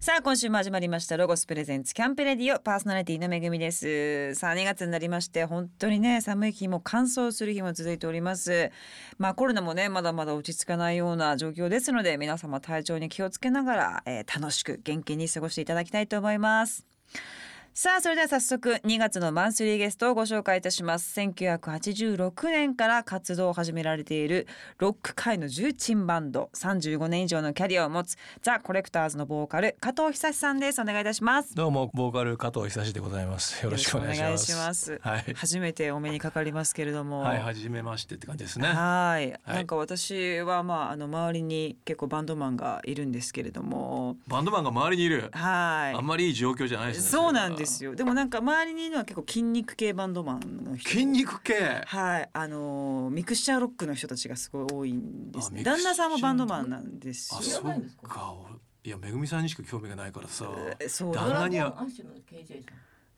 さあ今週も始まりましたロゴスプレゼンツキャンプレディオパーソナリティのめぐみです。さあ2月になりまして本当にね寒い日も乾燥する日も続いております。まあコロナもねまだまだ落ち着かないような状況ですので皆様体調に気をつけながら、えー楽しく元気に過ごしていただきたいと思います。さあそれでは早速2月のマンスリーゲストをご紹介いたします1986年から活動を始められているロック界の重鎮バンド35年以上のキャリアを持つザ・コレクターズのボーカル加藤久志さんですお願いいたしますどうもボーカル加藤久志でございます。よろしくお願いします。はい。初めてお目にかかりますけれどもはい、初めましてって感じですね。はいはいなんか私はまああの周りに結構バンドマンがいるんですけれどもバンドマンが周りにいる。はいあんまりいい状況じゃないですね。そうなんですよ。よでもなんか周りにいるのは結構筋肉系バンドマンの人筋肉系。はい、あのーミクスチャーロックの人たちがすごい多いんですね。旦那さんもバンドマンなんですあ、よ。そうか。俺いや、めぐみさんにしか興味がないからさ。えそう旦那には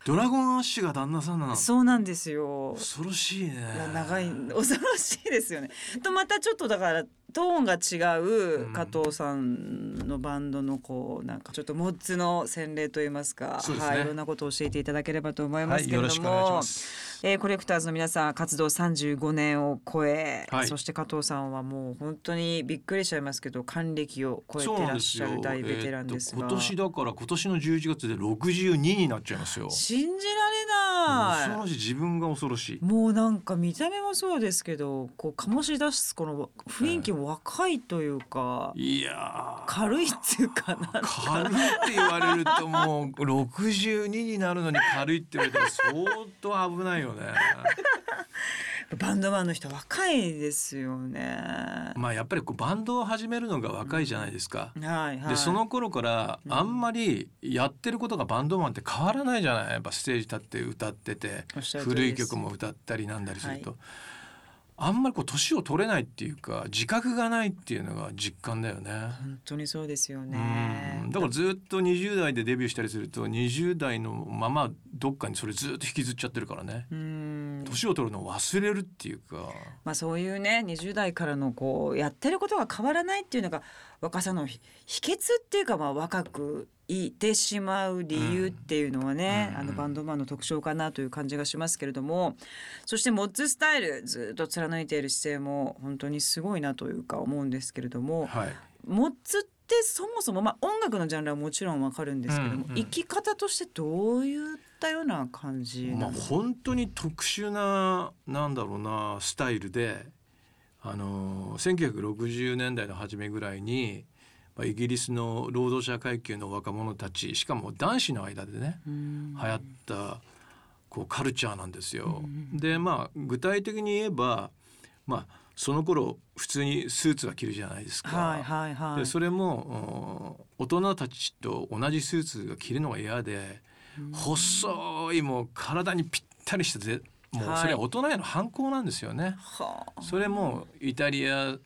ドラゴンアッシュが旦那さんなの？そうなんですよ。恐ろしいね。いや長い恐ろしいですよね。とまたちょっとだからトーンが違う加藤さんのバンドのこうなんかちょっとモッツの洗礼といいますか、そうですねはいいろんなことを教えていただければと思いまはい、すけれども、よろしくお願いします。えーコレクターズの皆さん活動35年を超え、はいそして加藤さんはもう本当にびっくりしちゃいますけど還暦を超えてらっ。しゃる大ベテランですが、えーと今年だから今年の11月で62になっちゃいますよ。信じられな恐ろしい自分が恐ろしいい。もうなんか見た目もそうですけどこう醸し出すこの雰囲気も若いというか、いやー。軽いっていうかな軽いって言われるともう62になるのに軽いって言われたら相当危ないよね。バンドマンの人若いですよね。まあやっぱりこうバンドを始めるのが若いじゃないですか。はいはい。でその頃からうんあんまりやってることがバンドマンって変わらないじゃないやっぱステージ立って歌ってて古い曲も歌ったりなんだりすると、はあんまりこう年を取れないっていうか自覚がないっていうのが実感だよね。本当にそうですよね。うんだからずっと20代でデビューしたりすると20代のままどっかにそれずっと引きずっちゃってるからねうん年を取るのを忘れるっていうかまあそういうね20代からのこうやってることが変わらないっていうのが若さのひ秘訣っていうかまあ若くいてしまう理由っていうのはね、うん。あのバンドマンの特徴かなという感じがしますけれどもそしてモッツスタイルずっと貫いている姿勢も本当にすごいなというか思うんですけれどもはい。モッツってそもそもまあ音楽のジャンルはもちろんわかるんですけども、うんうん。生き方としてどういったような感じまあ本当に特殊ななんだろうなスタイルであの1960年代の初めぐらいにまあイギリスの労働者階級の若者たちしかも男子の間でねうん流行ったこうカルチャーなんですよ。うんでまあ具体的に言えばまあその頃普通にスーツは着るじゃないですか。はいはいはい。でそれもうん大人たちと同じスーツが着るのが嫌で細いもう体にぴったりしたぜもうはいそれは大人への反抗なんですよね。はあそれもイタリア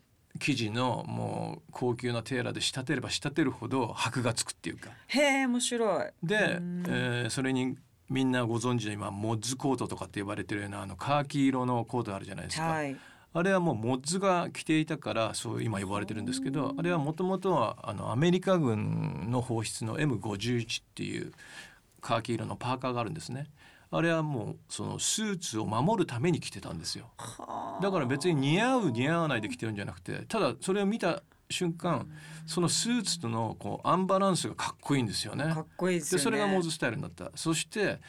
生地のもう高級なテーラーで仕立てれば仕立てるほど箔がつくっていうか。へえ面白い。でうん、えーそれにみんなご存知の今モッズコートとかって呼ばれてるようなあのカーキ色のコートあるじゃないですか。はい。あれはもうモッズが着ていたからそう今呼ばれてるんですけどあれはもともとはあのアメリカ軍の放出の M51 っていうカーキ色のパーカーがあるんですね。あれはもうそのスーツを守るために着てたんですよ。はあだから別に似合う似合わないで着てるんじゃなくてただそれを見た瞬間そのスーツとのこうアンバランスがかっこいいんですよね。かっこいいですよね。でそれがモーズスタイルになったそして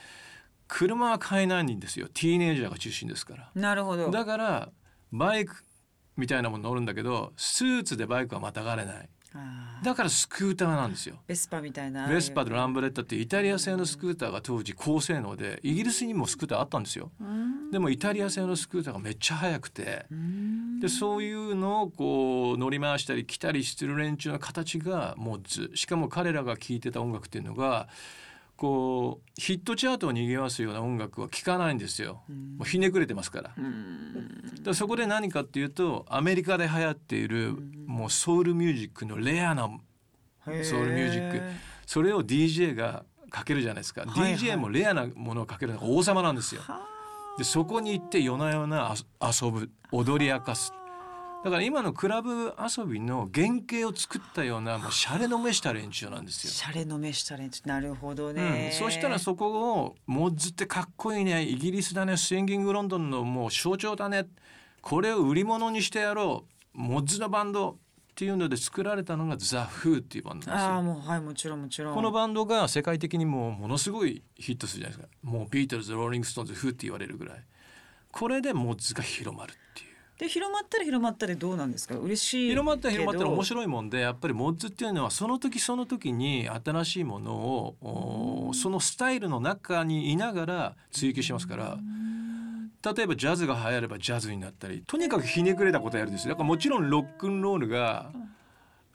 車は買えないんですよティーネイジャーが中心ですからなるほど。だからバイクみたいなもの乗るんだけどスーツでバイクはまたがれないだからスクーターなんですよ。ベスパみたいな。ベスパとランブレッタってイタリア製のスクーターが当時高性能でイギリスにもスクーターあったんですよ。うん。でもイタリア製のスクーターがめっちゃ速くてうん。でそういうのをこう乗り回したり来たりしてる連中の形がモッズしかも彼らが聴いてた音楽っていうのがこうヒットチャートを賑わすような音楽は聴かないんですよ。うん。もうひねくれてますから。うん。でそこで何かっていうとアメリカで流行っているもうソウルミュージックのレアなへソウルミュージック。それを DJ がかけるじゃないですか、はいはい。DJ もレアなものをかけるのが王様なんですよ。はでそこに行って夜な夜な遊ぶ踊り明かすだから今のクラブ遊びの原型を作ったようなもうシャレの目した連中なんですよ。シャレの目した連中なるほどうん。ね、、そしたらそこをモッズってかっこいいねイギリスだねスインギングロンドンのもう象徴だね。これを売り物にしてやろう。モッズのバンドっていうので作られたのがザ・フーっていうバンド。ああもうはいもちろんもちろん。このバンドが世界的にもうものすごいヒットするじゃないですか。もうビートルズローリング・ストーンズフーって言われるぐらい。これでモッズが広まるで広まったら広まったでどうなんですか？嬉しい広まったら広まったら面い白いもんでやっぱりモッズっていうのはその時その時に新しいものをおそのスタイルの中にいながら追求しますから。例えばジャズが流行ればジャズになったりとにかくひねくれたことやるんですよ。だからもちろんロックンロールが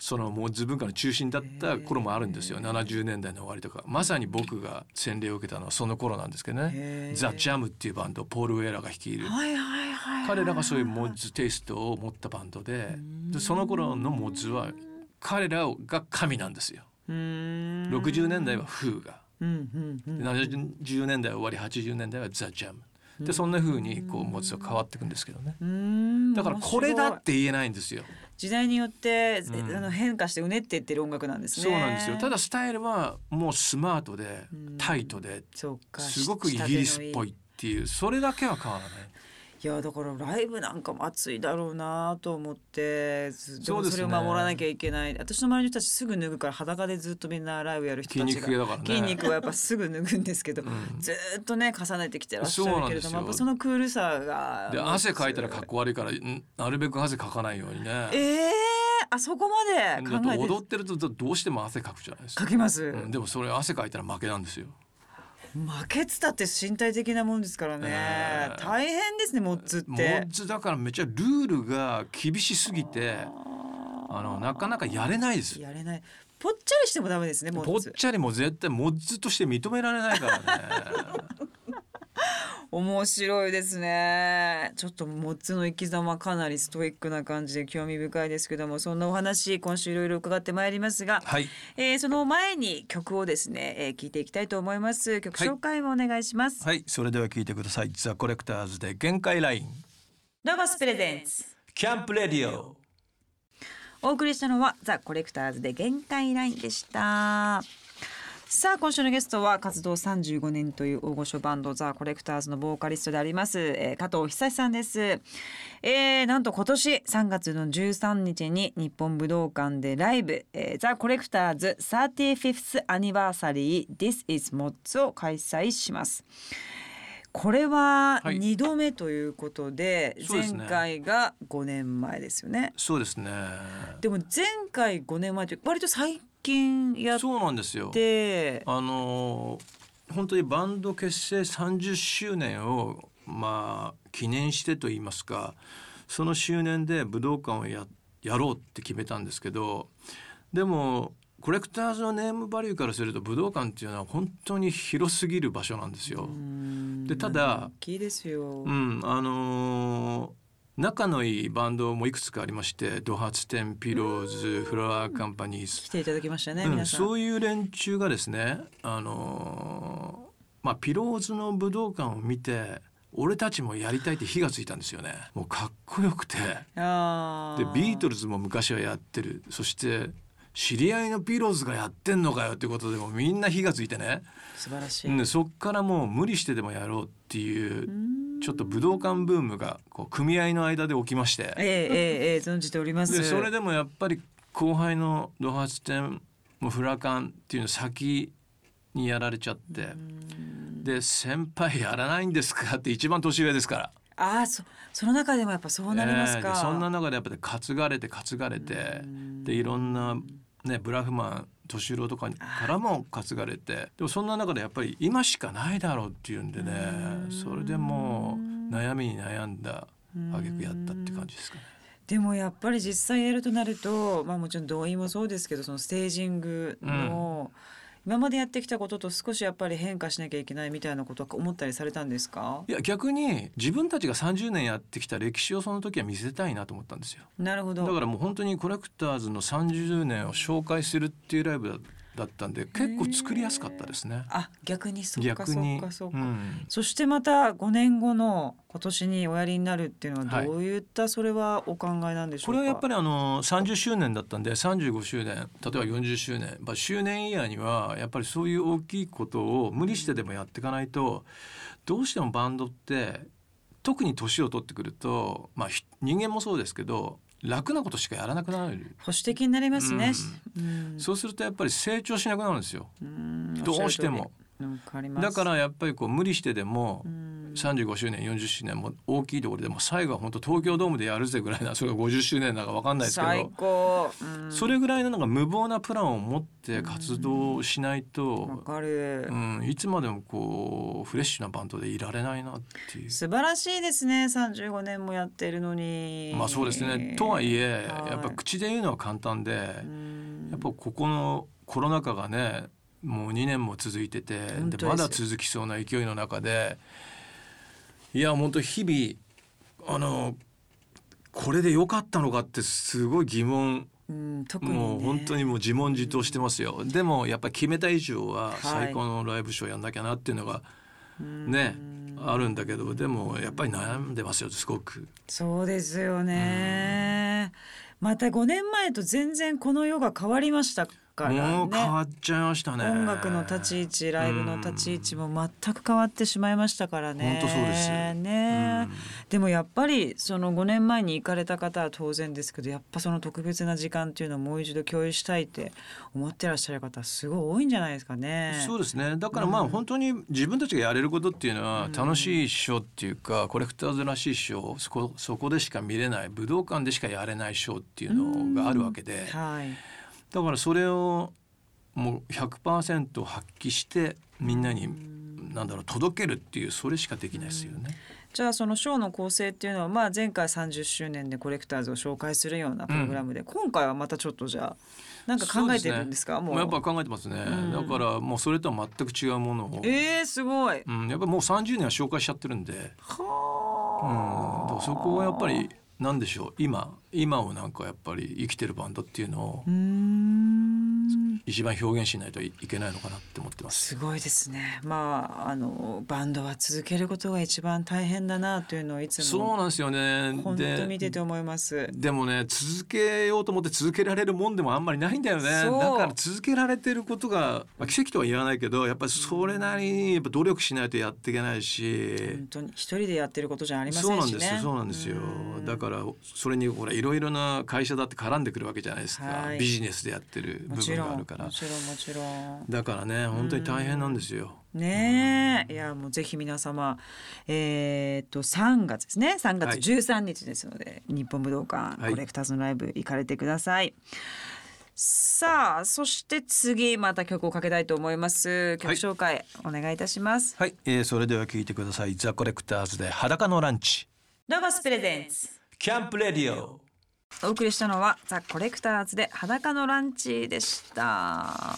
そのモッズ文化の中心だった頃もあるんですよ。70年代の終わりとか。まさに僕が洗礼を受けたのはその頃なんですけどね。ザ・ジャムっていうバンドポール・ウェラが率いる。はいはいはい彼らがそういうモッズテイストを持ったバンドででその頃のモッズは彼らが神なんですよ。うーん。60年代はフーが。うんうんうん。で70年代終わり80年代はザ・ジャム。でそんな風にこうモッズは変わっていくんですけどね。だからこれだって言えないんですよ時代によって、うん。あの変化してうねっていってる音楽なんですね。そうなんですよ。ただスタイルはもうスマートでうん。タイトですごくイギリスっぽいっていうそれだけは変わらないいやだからライブなんかも熱いだろうなと思ってずでもそれを守らなきゃいけない。私の周りの人たちすぐ脱ぐから裸でずっとみんなライブやる人たちが筋肉系だからね。筋肉はやっぱすぐ脱ぐんですけど、ん。ずーっとね重ねてきてらっしゃるけれどもやっぱそのクールさがで汗かいたらかっこ悪いからんなるべく汗かかないようにね。ええあそこまで考えて踊ってるとどうしても汗かくじゃないですか。かきます、うん、でもそれ汗かいたら負けなんですよ。負けつたって身体的なもんですからね、ええ。大変ですねモッツっモてッズだからめっちゃルールが厳しすぎてあのなかなかやれないです。やれない。ぽっちゃりしてもダメですねモぽっちゃりも絶対モッズとして認められないからね。面白いですねちょっとモッツの生き様かなりストイックな感じで興味深いですけどもそんなお話今週いろいろ伺ってまいりますが、はい。えーその前に曲をですね、えー聞いていきたいと思います曲紹介もお願いします、はい、それでは聞いてください。ザコレクターズで限界ライン。ロゴスプレゼンツキャンプレディオ。お送りしたのはザ・コレクターズで限界ラインでしたさあ今週のゲストは活動35年という大御所バンドザ・コレクターズのボーカリストであります、えー加藤久志さんです、えーなんと今年3月の13日に日本武道館でライブ、えー、ザ・コレクターズ 35th Anniversary This is Mods を開催します。これははい。2度目ということで、そうですね。前回が5年前ですよね。そうですね。でも前回5年前って割と最近やっそうなんですよ。てあのー本当にバンド結成30周年をまあ記念してと言いますかその周年で武道館をややろうって決めたんですけどでもコレクターズのネームバリューからすると武道館っていうのは本当に広すぎる場所なんですよ。でただ大きいですよ、うん、あのー仲のいいバンドもいくつかありましてドハツテンピローズフラワーカンパニーズ。来ていただきましたね、うん、そういう連中がですね、あのーまあ、ピローズの武道館を見て俺たちもやりたいって火がついたんですよね。もうかっこよくて。あでビートルズも昔はやってる。そして知り合いのピローズがやってんのかよってことでもうみんな火がついてね、素晴らしい、うん、そっからもう無理してでもやろうっていうちょっと武道館ブームがこう組合の間で起きまして。ええええええ存じております。でそれでもやっぱり後輩のドハツテンもフラカンっていうの先にやられちゃって。で先輩やらないんですかって一番年上ですから。ああそその中でもやっぱそうなりますか、ええ。でそんな中でやっぱり担がれて担がれてでいろんなねブラフマン敏郎とかからも担がれてでもそんな中でやっぱり今しかないだろうっていうんでねそれでもう悩みに悩んだ挙句やったって感じですかね。でもやっぱり実際やるとなると、まあ、もちろん動員もそうですけどそのステージングの、今までやってきたことと少しやっぱり変化しなきゃいけないみたいなことは思ったりされたんですか？いや逆に自分たちが30年やってきた歴史をその時は見せたいなと思ったんですよ。なるほど。だからもう本当にコレクターズの30年を紹介するっていうライブだっだったんで結構作りやすかったですね。あ逆にそっかそっ逆にかそっか、うんそしてまた5年後の今年におやりになるっていうのははいどうい。ったそれはお考えなんでしょうか、これはやっぱりりあの30周年だったんで35周年例えば40周年、まあ、周年イヤーにはやっぱりそういう大きいことを無理してでもやっていかないとどうしてもバンドって特に年を取ってくると、まあ、ひ人間もそうですけど楽なことしかやらなくなる、保守的になりますね、うん。そうするとやっぱり成長しなくなるんですよ。うん。どうしても。だからやっぱりこう無理してでもうん35周年40周年も大きいところでも最後は本当東京ドームでやるぜぐらいなそれが50周年だか分かんないですけ最ど高、うん。それぐらいのなんか無謀なプランを持って活動しないわと、かる、うん、いつまでもこうフレッシュなバンドでいられないなっていう。素晴らしいですね35年もやってるのに。まあそうですね。とはいえはい。やっぱ口で言うのは簡単でうん。やっぱここのコロナ禍がねもう2年も続いててでまだ続きそうな勢いの中でいや本当日々あのこれで良かったのかってすごい疑問。うん特に、ね、もう本当にもう自問自答してますよ。でもやっぱり決めた以上ははい。最高のライブショーやんなきゃなっていうのがね、あるんだけどでもやっぱり悩んでますよすごく。そうですよね、また5年前と全然この世が変わりましたからねもう変わっちゃいましたね。音楽の立ち位置ライブの立ち位置も全く変わってしまいましたからね。本当そうですね、うんでもやっぱりその5年前に行かれた方は当然ですけどやっぱその特別な時間っていうのをもう一度共有したいって思ってらっしゃる方すごい多いんじゃないですかね。そうですねだからまあ本当に自分たちがやれることっていうのは楽しいショーっていうかコレクターズらしいショーそこそこでしか見れない武道館でしかやれないショーっていうのがあるわけではい。だからそれをもう100%発揮してみんなになんだろう届けるっていうそれしかできないですよね。じゃあそのショーの構成っていうのはまあ前回30周年でコレクターズを紹介するようなプログラムで、今回はまたちょっとじゃあなんか考えてるんですか？もう。やっぱ考えてますね、ん。だからもうそれとは全く違うものを、えー、すごい。うん、やっぱもう30年は紹介しちゃってるんで、うん、だはからそこはやっぱりなんでしょう今今をなんかやっぱり生きてるバンドっていうのを一番表現しないといけないのかなって思ってます。すごいですね。まああのバンドは続けることが一番大変だなというのをいつもそうなんですよね本当見てでて思います。でもね続けようと思って続けられるもんでもあんまりないんだよねだから続けられてることが、まあ、奇跡とは言わないけどやっぱりそれなりにやっぱ努力しないとやっていけないし、本当に一人でやってることじゃありませそうんなんしね。ですよそうなんですようんだからそれにほらいろいろな会社だって絡んでくるわけじゃないですか、はい。ビジネスでやってる部分があるから。もちろんもちろん。だからね本当に大変なんですよ。ねえ。いやもうぜひ皆様えーっと3月ですね。3月はい。13日ですので、日本武道館はい。コレクターズのライブ行かれてください。さあそして次また曲をかけたいと思います。曲紹介、お願いいたします。はい、えー、それでは聞いてください。ザコレクターズで裸のランチ。ロゴスプレゼンツ。キャンプレディオお送りしたのはザ・コレクターズで裸のランチでした。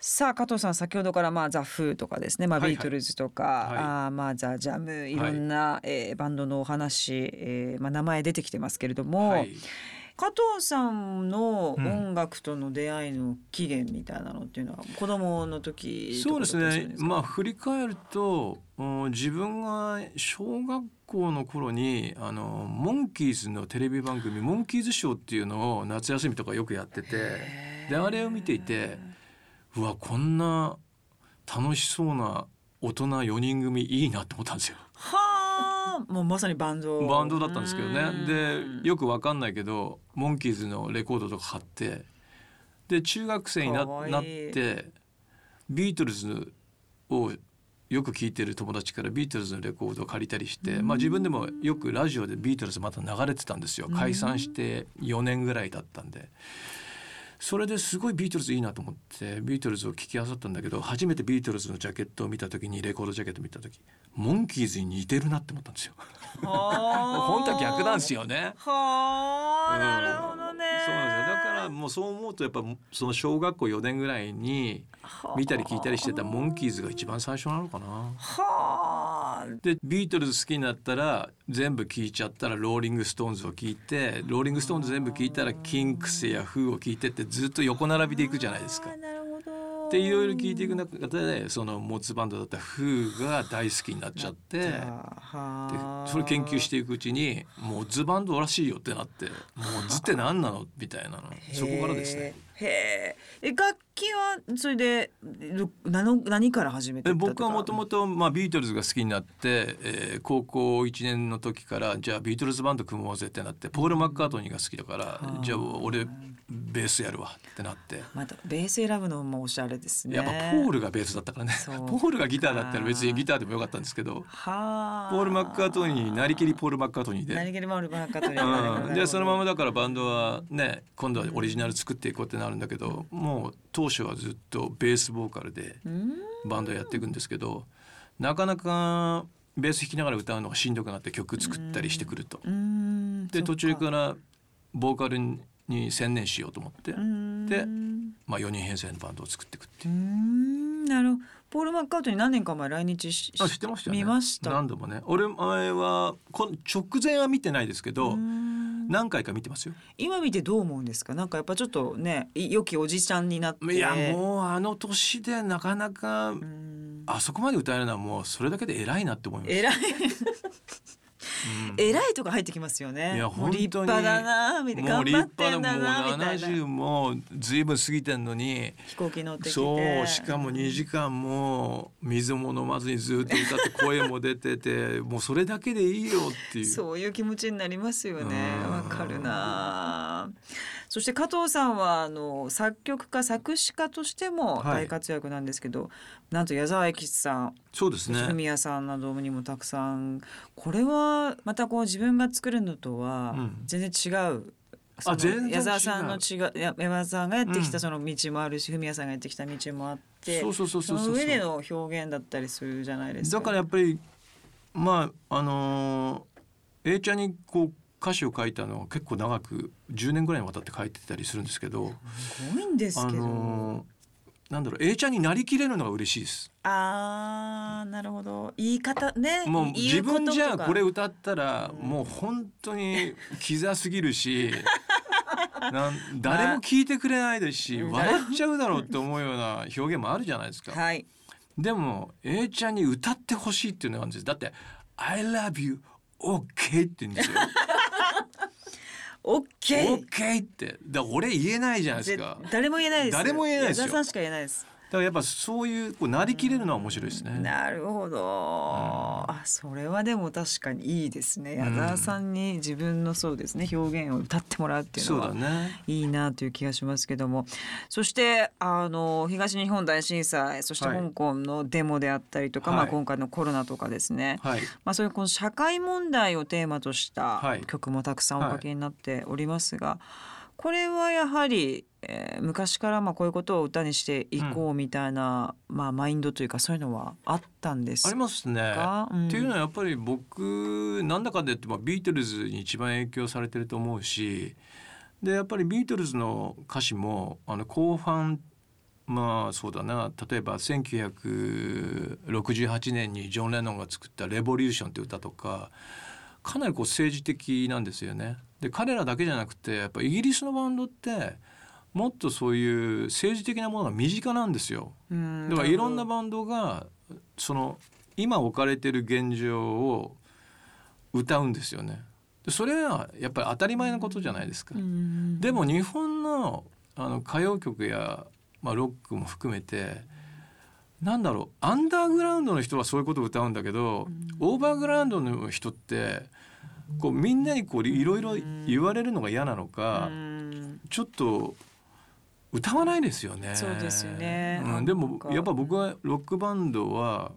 さあ加藤さん先ほどからまあザ・フーとかですね、まあ、はいはい。ビートルズとか、はい。あーまあザ・ジャムいろんな、えーバンドのお話、えーまあ、名前出てきてますけれども、はい加藤さんの音楽との出会いの起源みたいなのっていうのは子供の時そうですね。まあ振り返るとうん自分が小学校の頃にあのモンキーズのテレビ番組「モンキーズショー」っていうのを夏休みとかよくやっててであれを見ていてうわこんな楽しそうな大人4人組いいなって思ったんですよ。はあもうまさにバンド。バンドだったんですけどね。うん。でよくわかんないけどモンキーズのレコードとか買ってで中学生にななってビートルズをよく聴いてる友達からビートルズのレコードを借りたりして、まあ、自分でもよくラジオでビートルズまた流れてたんですよ。解散して4年ぐらいだったんで。それですごいビートルズいいなと思ってビートルズを聴きあさったんだけど初めてビートルズのジャケットを見た時にレコードジャケットを見た時モンキーズに似てるなって思ったんですよ。本当は逆なんですよよね。はあ、うんなるほどねそうなんですよだからもうそう思うとやっぱその小学校4年ぐらいに見たり聞いたりしてたモンキーズが一番最初なのかな。はあ。はあでビートルズ好きになったら全部聴いちゃったらローリング・ストーンズを聴いてローリング・ストーンズ全部聴いたらキンクスやフーを聴いてってずっと横並びでいくじゃないですかでいろいろ聴いていく中でそのモツバンドだったフーが大好きになっちゃって。ではあそれ研究していくうちにもうズバンドらしいよってなってもう図って何なの？みたいなの。そこからですね。へええ楽器はそれでる何の何から始めて僕はもともとまあビートルズが好きになって、えー高校1年の時からじゃあビートルズバンド組もうぜってなってポール・マッカートニーが好きだからあ。じゃあ俺ベースやるわってなって。またベース選ぶのもおしゃれですね。やっぱポールがベースだったからね。ポールがギターだったら別にギターでもよかったんですけど。はあ。ポール・マッカートニーになりきりポール・マッカートニーで。何気にもあるバカといううん、でそのままだからバンドはね今度はオリジナル作っていこうってなるんだけどもう当初はずっとベースボーカルでうん。バンドやっていくんですけどなかなかベース弾きながら歌うのがしんどくなって曲作ったりしてくると。うんで途中からボーカルに専念しようと思って、でまあ、4人編成のバンドを作っていくってう。いう。んなるほど。ポール・マッカートに何年か前来日しあ知ってましたよね。見ました。何度もね。俺前はこの直前は見てないですけどうん。何回か見てますよ。今見てどう思うんですか？なんかやっぱちょっとねい良きおじちゃんになって。いやもうあの年でなかなかうん。あそこまで歌えるのはもうそれだけで偉いなって思います。偉いうん。偉いとか入ってきますよね。いや本当に派だなみたいな。頑張ってんだなもうみたいな。70もずいぶん過ぎてんのに。飛行機乗ってきて。そうしかも2時間も水も飲まずにずっと歌って声も出ててもうそれだけでいいよっていう。そういう気持ちになりますよね。うん。わかるなそして加藤さんはあの作曲家作詞家としてもはい。大活躍なんですけど、なんと矢沢永吉さんそうですね。フミヤさんなどにもたくさんこれはまたこう自分が作るのとはうん。全然違う、その全然違う。矢沢さんの違うや矢沢さんがやってきうんたその道もあるし、フミヤさんがやってきた道もあってそうそうそうそう。その上での表現だったりするじゃないですか。だからやっぱりまああのー、A ちゃんにこう歌詞を書いたのは結構長く10年ぐらいにわたって書いてたりするんですけど、すごいんですあけど。のー、なんだろう A ちゃんになりきれるのが嬉しいです。あーなるほど言い方ねもう言自分じゃこれ歌ったらうんもう本当にキザすぎるし なん誰も聞いてくれないですしうん笑っちゃうだろうって思うような表現もあるじゃないですか。はいでも A ちゃんに歌ってほしいっていうのがあるんですだって「I love you OK」って言うんですよ。オッケー。OK って。だ俺言えないじゃないですぜか。誰も言えないです。誰も言えないですよ。矢沢さんしか言えないですらやっぱそういうこうなりきれるのは面白いですね。なるほど、あそれはでも確かにいいですね。矢うん。沢さんに自分のそうですね表現を歌ってもらうっていうそうのはだね。いいなという気がしますけども。そしてあの東日本大震災そしてはい。香港のデモであったりとか、まあ、はい今回のコロナとかですね、はい。まあ、そういうこの社会問題をテーマとしたはい。曲もたくさんお書きになっておりますが、これはやはり、えー昔からまあこういうことを歌にしていこうみたいな、まあ、マインドというかそういうのはあったんですありますね。か、うんっていうのはやっぱり僕なんだかんだ言ってまあビートルズに一番影響されてると思うしでやっぱりビートルズの歌詞もあの後半まあそうだな例えば1968年にジョン・レノンが作った「レボリューション」って歌とかかなりこう政治的なんですよね。で彼らだけじゃなくてやっぱイギリスのバンドってもっとそういう政治的なものが身近なんですよ。うんだからいろんなバンドがその今置かれてる現状を歌うんですよね。でそれはやっぱり当たり前のことじゃないですか。うんでも日本のあの歌謡曲や、まあ、ロックも含めてなんだろうアンダーグラウンドの人はそういうことを歌うんだけど、オーバーグラウンドの人ってこうみんなにこういろいろ言われるのが嫌なのか、うんちょっと歌わないですよね。そうですよね。うん、でもやっぱ僕はロックバンドは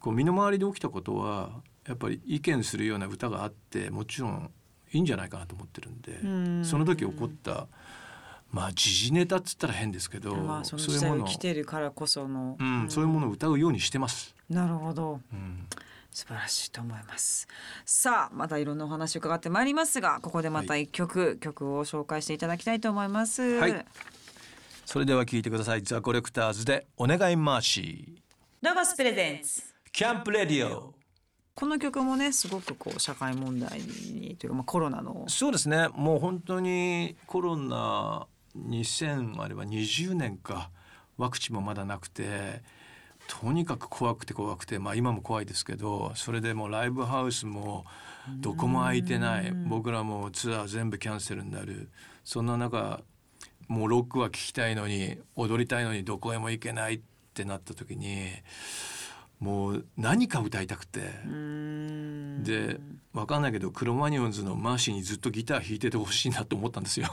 こう身の回りで起きたことはやっぱり意見するような歌があってもちろんいいんじゃないかなと思ってるんで、うん。その時起こったまあ時事ネタっつったら変ですけど、まあそのそういうものを時代を生きてるからこその、うん、そういうものを歌うようにしてます。なるほど。うん。素晴らしいと思います。さあまたいろんなお話伺ってまいりますがここでまた一曲、曲を紹介していただきたいと思います。はいそれでは聞いてください。ザ・コレクターズでお願いマーシー。ロゴスプレゼンツ。キャンプレディオ。この曲もねすごくこう社会問題にというか、まあ、コロナの。そうですね。もう本当にコロナ2000あれば20年か。ワクチンもまだなくてとにかく怖くて怖くてまあ今も怖いですけどそれでもうライブハウスもどこも空いてない。僕らもツアー全部キャンセルになる。そんな中もうロックは聴きたいのに踊りたいのにどこへも行けないってなった時にもう何か歌いたくてで分かんないけどクロマニオンズのマーシーにずっとギター弾いててほしいなと思ったんですよ。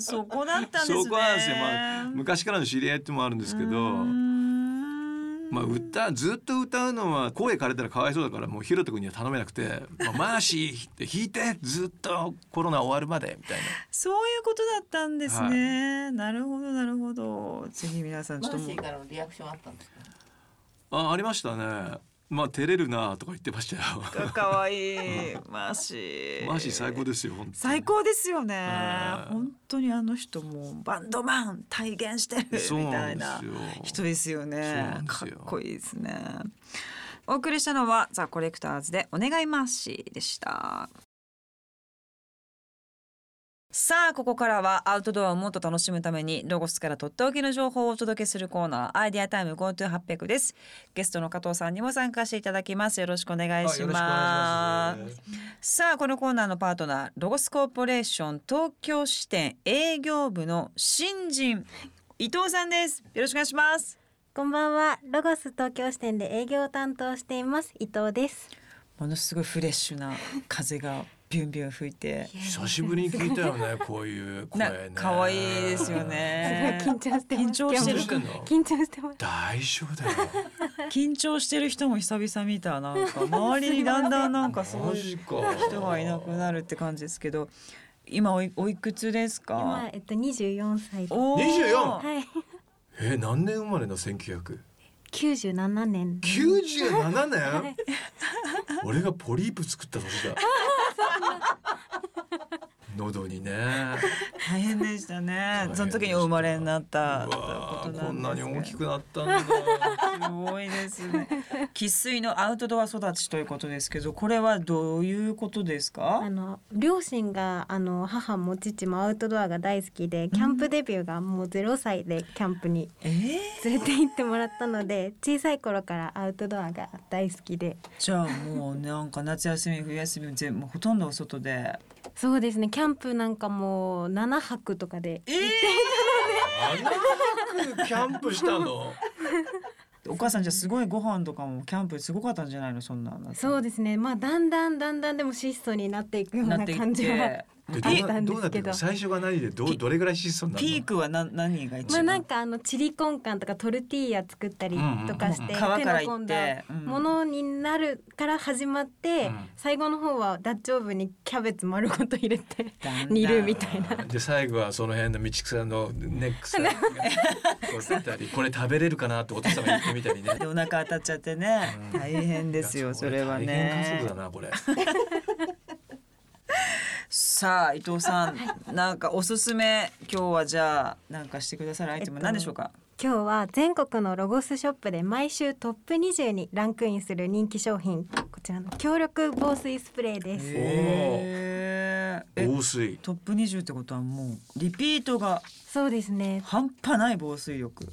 そこだったんですね。そこなんですよ、まあ、昔からの知り合いってもあるんですけど。まあ、歌ずっと歌うのは声枯れたらかわいそうだからもうヒロト君には頼めなくて「まあ、マーシー」って弾いてずっとコロナ終わるまでみたいな。そういうことだったんですね、なるほどなるほど。ぜひ皆さんちょっとマーシーからのリアクションあったんですか？あありましたねまあ照れるなとか言ってましたよ。かかわいい。マーシーマーシー最高ですよ本当に。最高ですよね。はい本当にあの人もバンドマン体現してるみたいな人ですよね。かっこいいですね。お送りしたのはザコレクターズでお願いマーシーでしたさあここからはアウトドアをもっと楽しむためにロゴスからとっておきの情報をお届けするコーナーアイデアタイム GoTo800 です。ゲストの加藤さんにも参加していただきます。よろしくお願いします。さあこのコーナーのパートナーロゴスコーポレーション東京支店営業部の新人伊藤さんです。よろしくお願いします。こんばんは。ロゴス東京支店で営業を担当しています伊藤です。ものすごいフレッシュな風がビュンビュン吹いて。久しぶりに聞いたよね こういう声なね。可愛いですよね。緊張してます。緊張してる緊張してんの？緊張してます。大丈夫だよ。緊張してる人も久々見た。なんか周りにだんだんなんかそういうマジか。人がいなくなるって感じですけど今おいおいくつです今かえっと二十四歳。です。おー24はい。え何年生まれの？1900九十七年。97年？俺がポリープ作った年だ 喉にね。大変でしたね。その時にお生まれになったこんなに大きくくなったんだ。すごいですね。生粋のアウトドア育ちということですけどこれはどういうことですか？あの両親があの母も父もアウトドアが大好きでキャンプデビューがもうゼロ歳でキャンプにえー、連れて行ってもらったので小さい頃からアウトドアが大好きで。じゃあもうなんか夏休み冬休み全部ほとんどお外で。そうですね。キャンプなんかもう七泊とかでえあらキャンプしたの？お母さんじゃあすごいご飯とかもキャンプすごかったんじゃないの？そんなそうですね。まあだんだんだんだんでも質素になっていくような感じはどうなってですけど。るの？最初が何でどうどれぐらい質素になるの？ピークは何何が一番、まあなんかあのチリコンカンとかトルティーヤ作ったりとかしてうん手の込んだものになるから始まって、うん。最後の方はダッチオーブンにキャベツ丸ごと入れて煮るみたいな。で最後はその辺の道草のネックスが こうやったりこれ食べれるかなってお父さんが言ってみたりね。でお腹当たっちゃってね、うん。大変ですよそれは大変家族ねだなこれさあ伊藤さんなんかおすすめ今日はじゃあなんかしてくださるアイテムえっと何でしょうか、今日は全国のロゴスショップで毎週トップ20にランクインする人気商品こちらの強力防水スプレーです。防水。トップ20ってことはもうリピートがそうですね。半端ない防水力。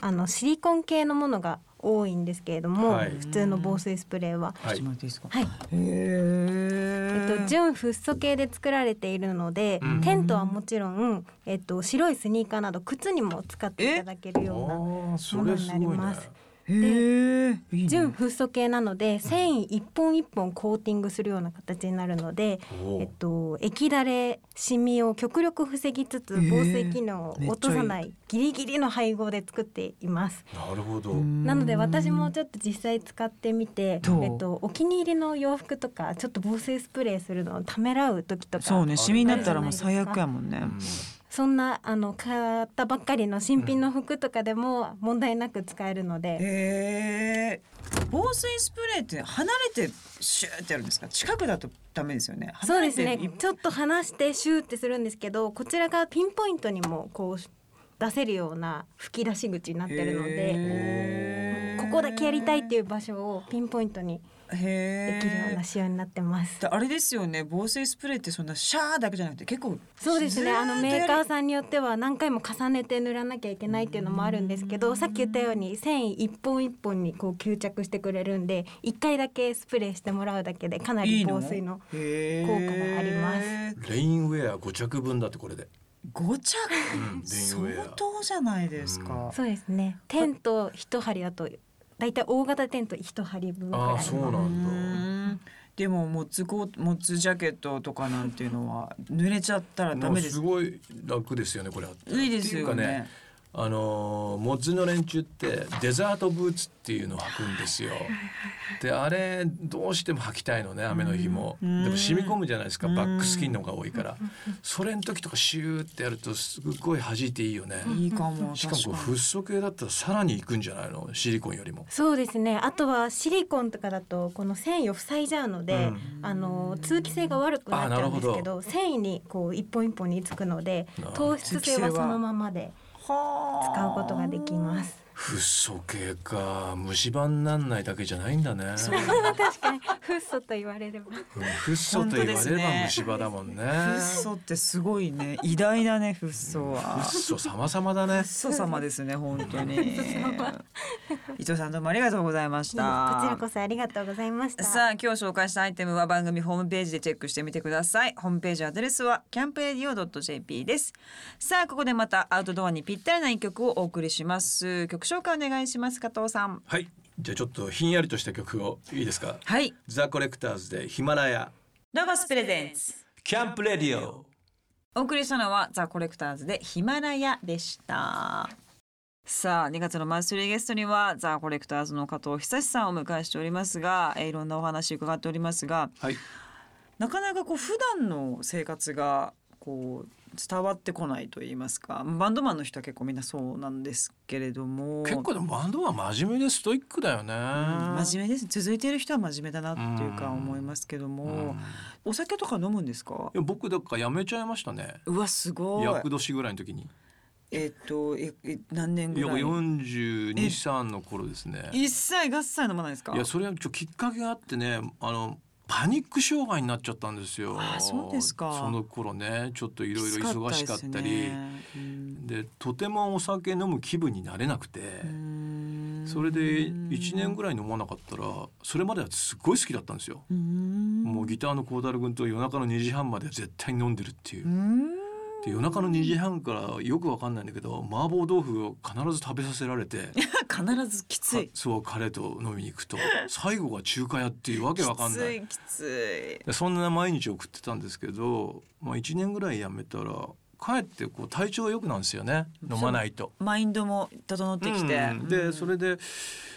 あのシリコン系のものが多いんですけれども、はい。普通の防水スプレーは、はい。ちょっと待っていいですか、はい。へええっと、純フッ素系で作られているので、うん。テントはもちろん、えっと、白いスニーカーなど靴にも使っていただけるあようなものになります。へえいいね。純フッ素系なので繊維一本一本コーティングするような形になるので、おえっと、液だれシミを極力防ぎつつ防水機能を落とさないギリギリの配合で作っています。なるほど。なので私もちょっと実際使ってみてえっと、お気に入りの洋服とかちょっと防水スプレーするのをためらう時とかそうねシミになったらもう最悪やもんね、うんそんなあの買ったばっかりの新品の服とかでも問題なく使えるので、へえ防水スプレーって離れてシューってやるんですか？近くだとダメですよね。そうですね。ちょっと離してシューってするんですけどこちらがピンポイントにもこう出せるような吹き出し口になってるのでへー。ここだけやりたいっていう場所をピンポイントにへできるようえな仕様になってます。あれですよね。防水スプレーってそんなシャーだけじゃなくて結構そうですね。あのメーカーさんによっては何回も重ねて塗らなきゃいけないっていうのもあるんですけどさっき言ったように繊維一本一本にこう吸着してくれるんで一回だけスプレーしてもらうだけでかないり防水の効果があります。レインウェア5着分だってこれで。五着相当じゃないですか、そうですね。テント一針だとだいたい大型テント一針分くらいあそうなんだ。うん。でもモッツコーモッツジャケットとかなんていうのは濡れちゃったらダメです。すごい楽ですよねこれ。いいですよねあのーモッズの連中ってデザートブーツっていうのを履くんですよ。であれどうしても履きたいのね雨の日も。でうん。も染み込むじゃないですかうん。バックスキンの方が多いから。それの時とかシューってやるとすっごい弾いていいよね。いいかもしかもこうフッ素系だったらさらにいくんじゃないの？シリコンよりも。そうですね。あとはシリコンとかだとこの繊維を塞いじゃうので、うん。あの通気性が悪くなっちゃうんですけど繊維にこう一本一本につくので糖質性はそのままで。はあ使うことができます。フッ素系か。虫歯になんないだけじゃないんだね。確かに。フッ素と言われれば。うんフッ素と言われれば虫歯だもんね。フッ素ってすごいね。偉大だねフッ素は。フッ素様々だね。フッ。素様ですね本当に。伊藤さんどうもありがとうございました。こちらこそありがとうございました。さあ今日紹介したアイテムは番組ホームページでチェックしてみてください。ホームページアドレスはキャンプレディオ .jp です。さあここでまたアウトドアにぴったりな一曲をお送りします。曲紹介お願いします加藤さんはい。じゃあちょっとひんやりとした曲をいいですか？はいザコレクターズでヒマラヤロゴスプレゼンツキャンプレディオ。お送りしたのはザ・コレクターズでヒマラヤでしたさあ2月のマンスリーゲストにはザ・コレクターズの加藤久志さんをお迎えしておりますが、えーいろんなお話伺っておりますがはい。なかなかこう普段の生活がこう伝わってこないと言いますか。バンドマンの人は結構みんなそうなんですけれども。結構でもバンドは真面目でストイックだよね。うん真面目です。続いている人は真面目だなっていうかうん思いますけども、うんお酒とか飲むんですか？いや僕だからやめちゃいましたね。うわすごい。役年ぐらいの時に。えっとええ何年いやぐらい？四十二三の頃ですね。一切合切飲まないですか？いやそれはちょきっかけがあってね。あのパニック障害になっちゃったんですよ。あそうですかその頃ねちょっといろいろ忙しかったりですねうんでとてもお酒飲む気分になれなくて。うんそれで1年ぐらい飲まなかったらそれまではすっごい好きだったんですよ。うんもうギターの孝太郎君と夜中の2時半まで絶対に飲んでるっていうう。んで夜中の2時半からよくわかんないんだけど麻婆豆腐を必ず食べさせられて 必ずきつい。かそう彼と飲みに行くと最後が中華屋っていうわけわかんない。きついきつい。でそんな毎日送ってたんですけど、まあ、1年ぐらいやめたらかえってこう体調が良くなるんですよね。飲まないと。マインドも整ってきて、うんでそれで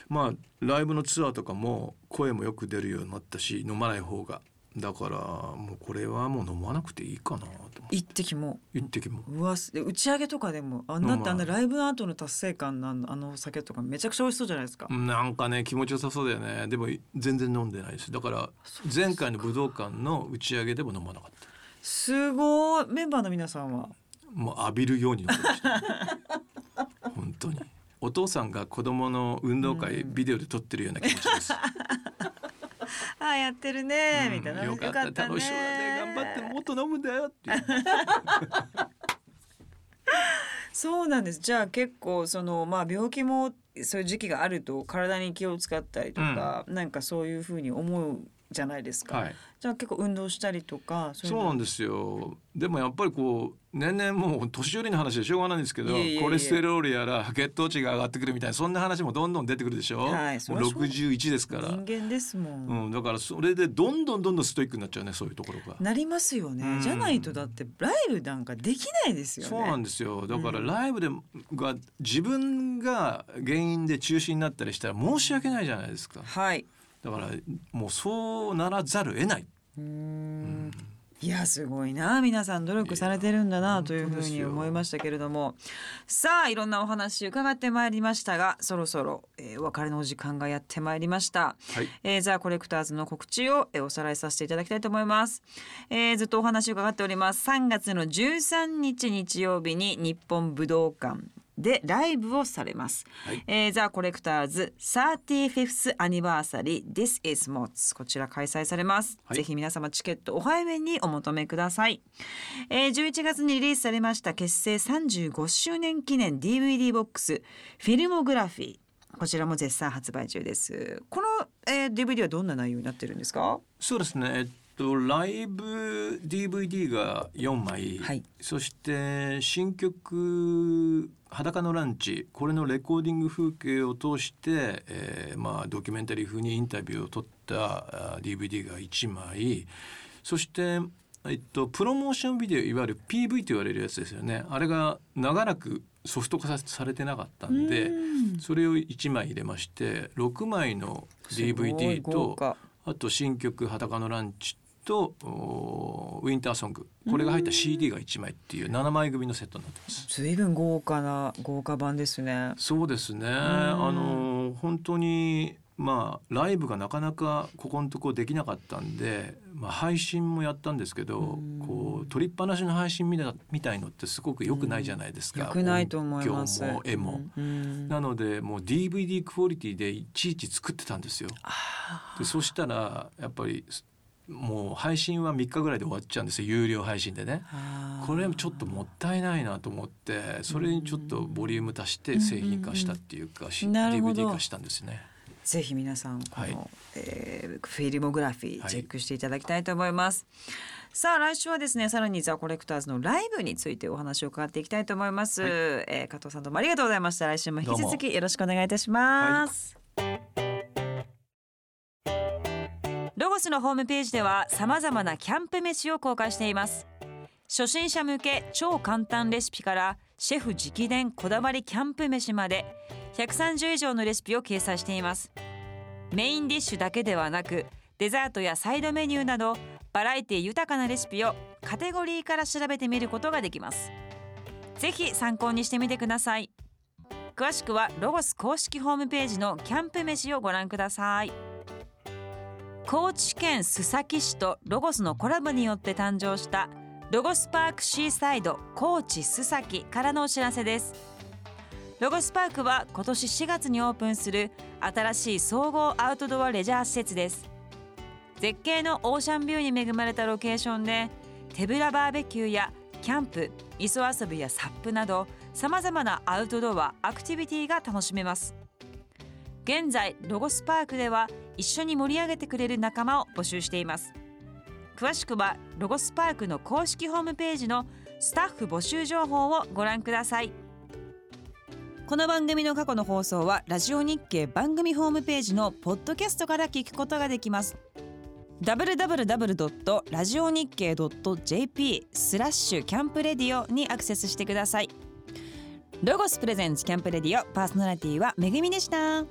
まあライブのツアーとかも声もよく出るようになったし飲まない方がだからもうこれはもう飲まなくていいかなと思って。一滴も。一滴も。うわ打ち上げとかでもあんなってあんなライブの後の達成感のあのあのお酒とかめちゃくちゃ美味しそうじゃないですか、なんかね気持ちよさそうだよね。でも全然飲んでないですだから前回の武道館の打ち上げでも飲まなかった。すごい。メンバーの皆さんは？もう浴びるように飲んでました。本当に。お父さんが子供の運動会ビデオで撮ってるような気持ちです、あやってるね、うん。みたいな。よかった。楽しそうだね。頑張ってもっと飲むんだよっていう。そうなんです。じゃあ結構そのまあ病気もそういう時期があると体に気を使ったりとか、なんかそういうふうに思うじゃないですか、はい。じゃあ結構運動したりとかそうなんですよ。でもやっぱりこう年々もう年寄りの話でしょうがないんですけどコレステロールやら血糖値が上がってくるみたいなそんな話もどんどん出てくるでしょ、はいそもう。りゃそう61ですから、人間ですもん、うん、だからそれでどんどんどんどんストイックになっちゃうねそういうところが。なりますよね、うん。じゃないとだってライブなんかできないですよね。そうなんですよ。だからうんライブでが自分が原因で中止になったりしたら申し訳ないじゃないですか。はいだからもうそうならざるを得ない、うんん。いやすごいな。皆さん努力されてるんだなというふうに思いましたけれども。さあいろんなお話伺ってまいりましたがそろそろ、えーお別れのお時間がやってまいりました、はい。えー、ザ・コレクターズの告知を、えーおさらいさせていただきたいと思います、えーずっとお話を伺っております。3月の13日日曜日に日本武道館でライブをされます、はい。えー、ザ・コレクターズ 35th アニバーサリー This is Mods こちら開催されます、はい。ぜひ皆様チケットお早めにお求めください、えー、11月にリリースされました結成35周年記念 DVD ボックスフィルモグラフィー。こちらも絶賛発売中です。この、えー、DVD はどんな内容になってるんですか？そうですね。えっとライブ DVD が4枚、はい。そして新曲「裸のランチ」これのレコーディング風景を通して、えーまあ、ドキュメンタリー風にインタビューを撮ったあ DVD が1枚。そして、えっと、プロモーションビデオいわゆる PV と言われるやつですよね。あれが長らくソフト化さされてなかったんでうん。それを1枚入れまして6枚の DVD と華。あと新曲「裸のランチ」とおウィンターソング。これが入った CD が1枚っていう7枚組のセットになってます。ずいぶん豪華な豪華版ですね。そうですね。あの本当にまあライブがなかなかここのとこできなかったんで、まあ、配信もやったんですけどこう取りっぱなしの配信みたいみたいのってすごく良くないじゃないですか。良くないと思います。も絵も。うん。なのでもう DVD クオリティでいちいち作ってたんですよ。でそしたらやっぱりもう配信は3日ぐらいで終わっちゃうんですよ有料配信でね。これちょっともったいないなと思ってそれにちょっとボリューム足して製品化したっていうか、しなるほど DVD 化したんですね。ぜひ皆さんこの、はいえーフィルモグラフィーはいチェックしていただきたいと思います。さあ来週はですねさらにザコレクターズのライブについてお話を伺っていきたいと思います。はいえー加藤さんどうもありがとうございました。来週も引き続きよろしくお願いいたします。ロゴスのホームページではさまざまなキャンプ飯を公開しています。初心者向け超簡単レシピからシェフ直伝こだわりキャンプ飯まで130以上のレシピを掲載しています。メインディッシュだけではなくデザートやサイドメニューなどバラエティ豊かなレシピをカテゴリーから調べてみることができます。ぜひ参考にしてみてください。詳しくはロゴス公式ホームページのキャンプ飯をご覧ください。高知県須崎市とロゴスのコラボによって誕生したロゴスパークシーサイド高知須崎からのお知らせです。ロゴスパークは今年4月にオープンする新しい総合アウトドアレジャー施設です。絶景のオーシャンビューに恵まれたロケーションで手ぶらバーベキューやキャンプ磯遊びやサップなどさまざまなアウトドアアクティビティが楽しめます。現在ロゴスパークでは一緒に盛り上げてくれる仲間を募集しています。詳しくはロゴスパークの公式ホームページのスタッフ募集情報をご覧ください。この番組の過去の放送はラジオ日経番組ホームページのポッドキャストから聞くことができます。www. ラジオ日経 .jp スラッシュキャンプレディオにアクセスしてください。ロゴスプレゼンツキャンプレディオパーソナリティはめぐみでした。